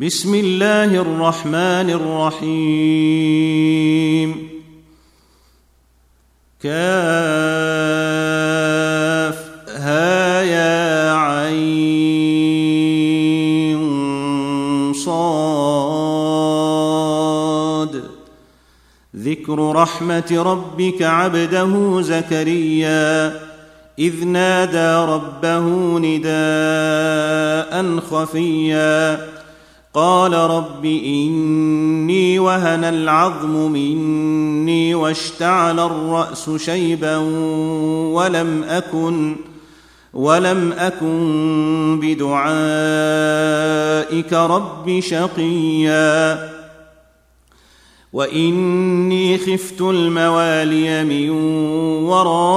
بسم الله الرحمن الرحيم. كاف ها يا عين صاد. ذكر رحمة ربك عبده زكريا إذ نادى ربه نداء خفيا. قال رب إني وهن العظم مني واشتعل الرأس شيبا ولم اكن ولم أكن بدعائك رب شقيا. وإني خفت الموالي من ورائي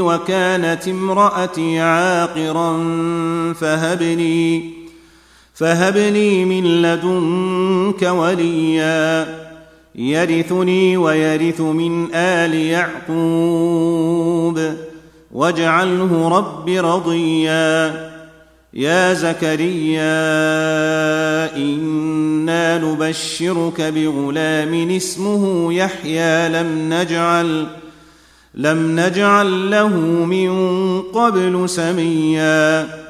وكانت امرأتي عاقرا فهب لي فهب لي من لدنك وليا. يرثني ويرث من آل يعقوب. واجعله رب رضيا. يا زكريا إنا نبشرك بغلام اسمه يحيى. لم نجعل لم نجعل له من قبل سميا.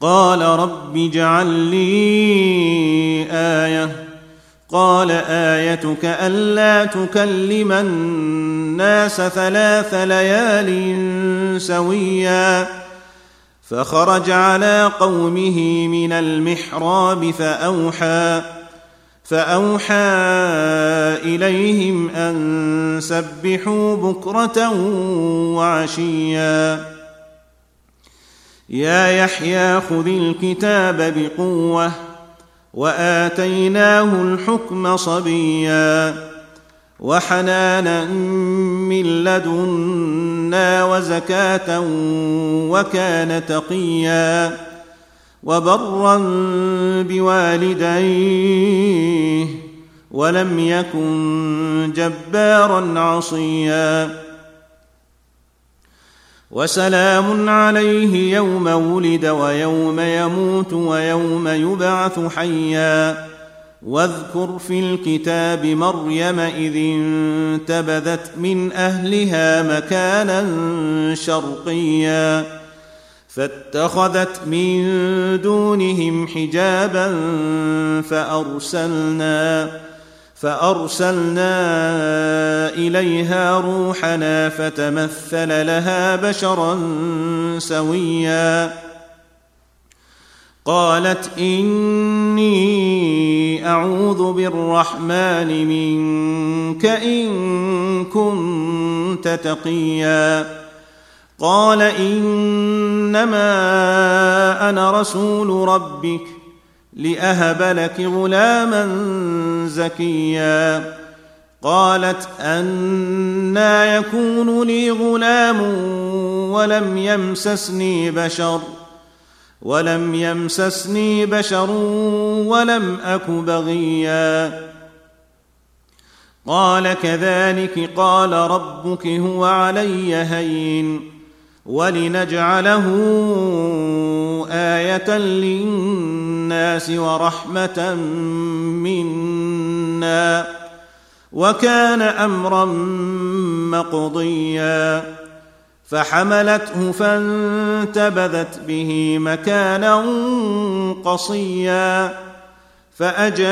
قال رب اجعل لي آية. قال آيتك ألا تكلم الناس ثلاث ليال سويا. فخرج على قومه من المحراب فأوحى فأوحى إليهم أن سبحوا بكرة وعشيا. يا يحيى خذ الكتاب بقوة وآتيناه الحكم صبيا وحنانا من لدنا وزكاة وكان تقيا وبرا بوالديه ولم يكن جبارا عصيا وسلام عليه يوم ولد ويوم يموت ويوم يبعث حيا. واذكر في الكتاب مريم إذ انتبذت من أهلها مكانا شرقيا. فاتخذت من دونهم حجابا فأرسلنا فأرسلنا إليها روحنا فتمثل لها بشرا سويا. قالت إني أعوذ بالرحمن منك إن كنت تقيا. قال إنما أنا رسول ربك لاهب لك غلاما زكيا قالت أنا يكون لي غلام ولم يمسسني بشر ولم يمسسني بشر ولم اك بغيا قال كذلك قال ربك هو علي هين ولنجعله إيه للناس ورحمة منا وكان أمرا مقضيا فحملته فانتبذت به مكانا قصيا فأجاءها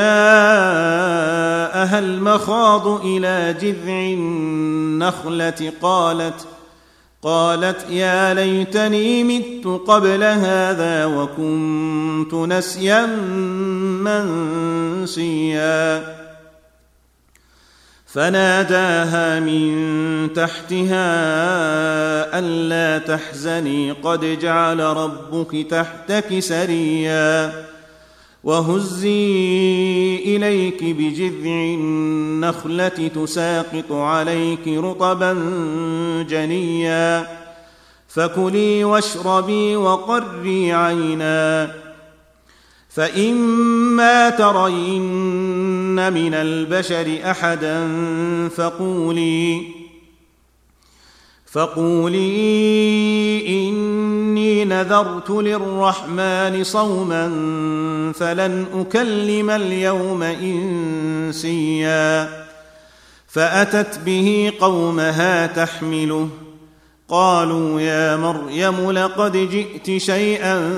المخاض إلى جذع النخلة قالت قالت يا ليتني مت قبل هذا وكنت نسيا منسيا. فناداها من تحتها الا تحزني قد جعل ربك تحتك سريا. وهزي إليك بجذع النخلة تساقط عليك رطبا جنيا. فكلي واشربي وقري عينا. فإما ترين من البشر احدا فقولي فقولي إني نذرت للرحمن صوما فلن أكلم اليوم إنسيا. فأتت به قومها تحمله. قالوا يا مريم لقد جئت شيئا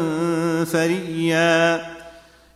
فريا.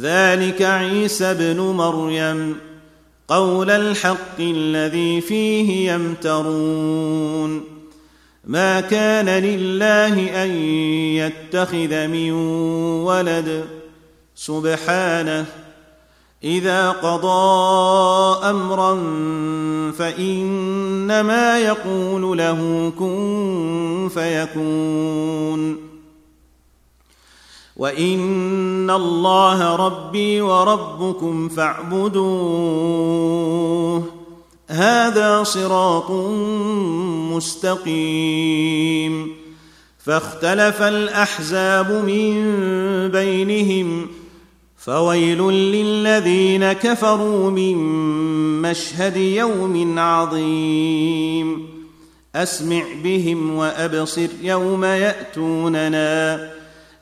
ذلك عيسى ابن مريم قول الحق الذي فيه يمترون. ما كان لله أن يتخذ من ولد. سبحانه إذا قضى أمرا فإنما يقول له كن فيكون. وان الله ربي وربكم فاعبدوه هذا صراط مستقيم فاختلف الاحزاب من بينهم فويل للذين كفروا من مشهد يوم عظيم اسمع بهم وابصر يوم ياتوننا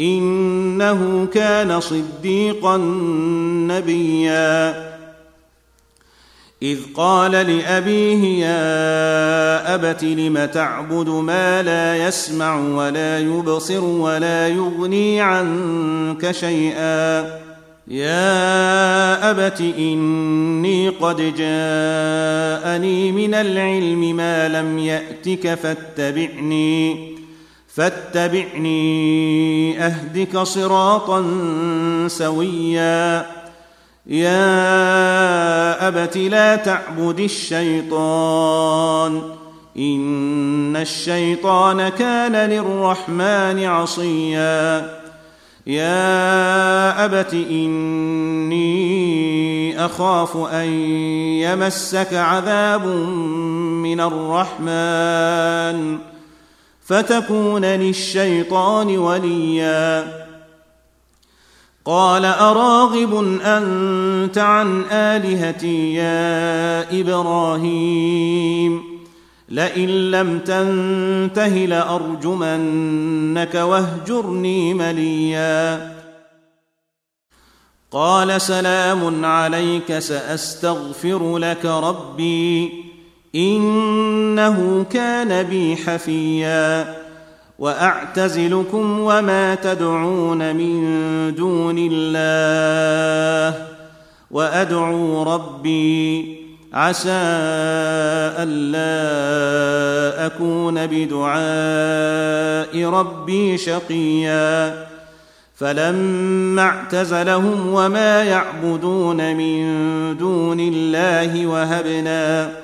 إنه كان صديقا نبيا. إذ قال لأبيه يا أبت لم تعبد ما لا يسمع ولا يبصر ولا يغني عنك شيئا؟ يا أبت إني قد جاءني من العلم ما لم يأتك فاتبعني. فاتبعني أهدك صراطا سويا. يا أبت لا تعبد الشيطان. إن الشيطان كان للرحمن عصيا. يا أبت إني أخاف أن يمسك عذاب من الرحمن. فتكون للشيطان وليا. قال أراغب أنت عن آلهتي يا إبراهيم؟ لئن لم تنته لأرجمنك واهجرني مليا. قال سلام عليك سأستغفر لك ربي. إنه كان بي حفيا. وأعتزلكم وما تدعون من دون الله. وأدعو ربي عسى ألا أكون بدعاء ربي شقيا. فلما اعتزلهم وما يعبدون من دون الله وهبنا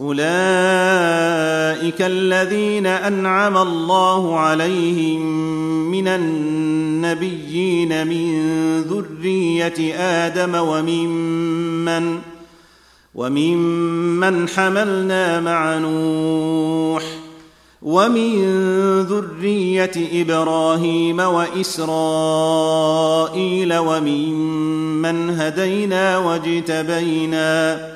أولئك الذين أنعم الله عليهم من النبيين من ذرية آدم وممن وممن حملنا مع نوح ومن ذرية إبراهيم وإسرائيل وممن هدينا واجتبينا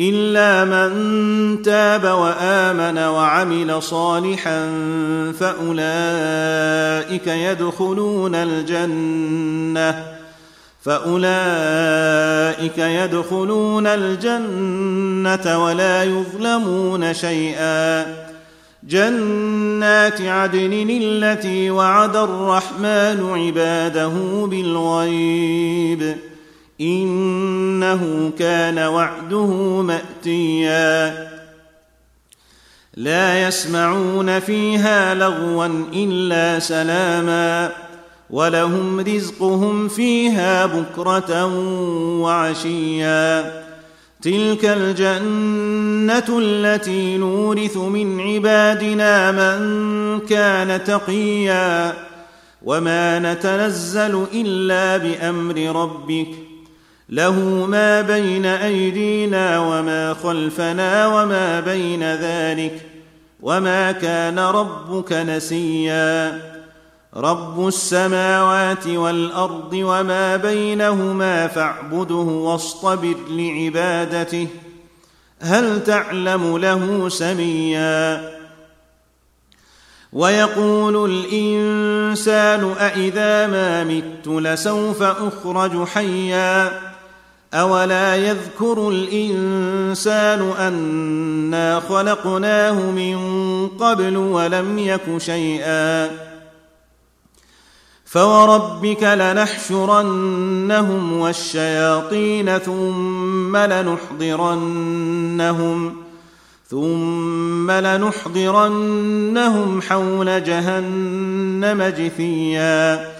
إلا من تاب وآمن وعمل صالحا فأولئك يدخلون الجنة فأولئك يدخلون الجنة ولا يظلمون شيئا. جنات عدن التي وعد الرحمن عباده بالغيب. إنه كان وعده مأتيا. لا يسمعون فيها لغوا إلا سلاما ولهم رزقهم فيها بكرة وعشيا. تلك الجنة التي نورث من عبادنا من كان تقيا وما نتنزل إلا بأمر ربك. له ما بين أيدينا وما خلفنا وما بين ذلك وما كان ربك نسيا. رب السماوات والأرض وما بينهما فاعبده واصطبر لعبادته. هل تعلم له سميا؟ ويقول الإنسان أإذا ما مت لسوف أخرج حيا. اولا يذكر الانسان انا خلقناه من قبل ولم يك شيئا فوربك لنحشرنهم والشياطين ثم لنحضرنهم ثم لنحضرنهم حول جهنم جثيا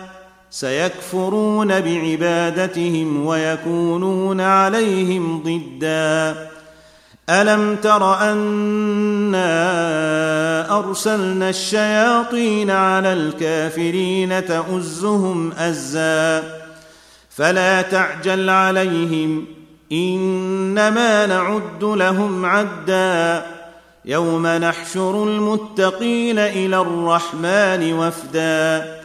سيكفرون بعبادتهم ويكونون عليهم ضدًا. ألم تر أنا أرسلنا الشياطين على الكافرين تؤزهم أزا؟ فلا تعجل عليهم إنما نعد لهم عدا. يوم نحشر المتقين إلى الرحمن وفدا.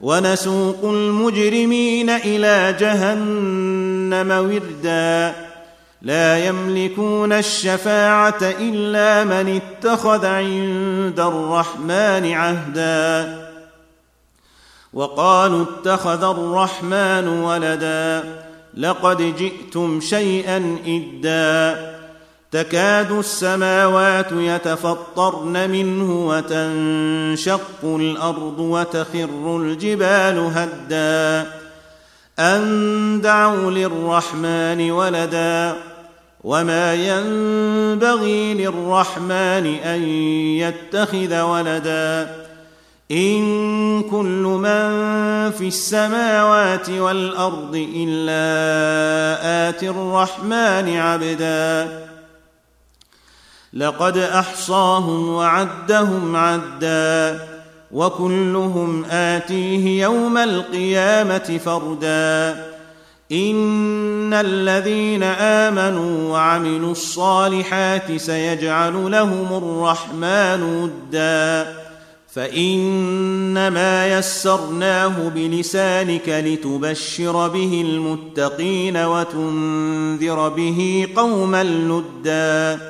ونسوق المجرمين إلى جهنم وردا. لا يملكون الشفاعة إلا من اتخذ عند الرحمن عهدا. وقالوا اتخذ الرحمن ولدا. لقد جئتم شيئا إدا. تكاد السماوات يتفطرن منه وتنشق الأرض وتخر الجبال هدا. أن دعوا للرحمن ولدا. وما ينبغي للرحمن أن يتخذ ولدا. إن كل من في السماوات والأرض إلا آتي الرحمن عبدا. لقد أحصاهم وعدهم عدا وكلهم آتيه يوم القيامة فردا. إن الذين آمنوا وعملوا الصالحات سيجعل لهم الرحمن ودا. فإنما يسرناه بلسانك لتبشر به المتقين وتنذر به قوما لدا.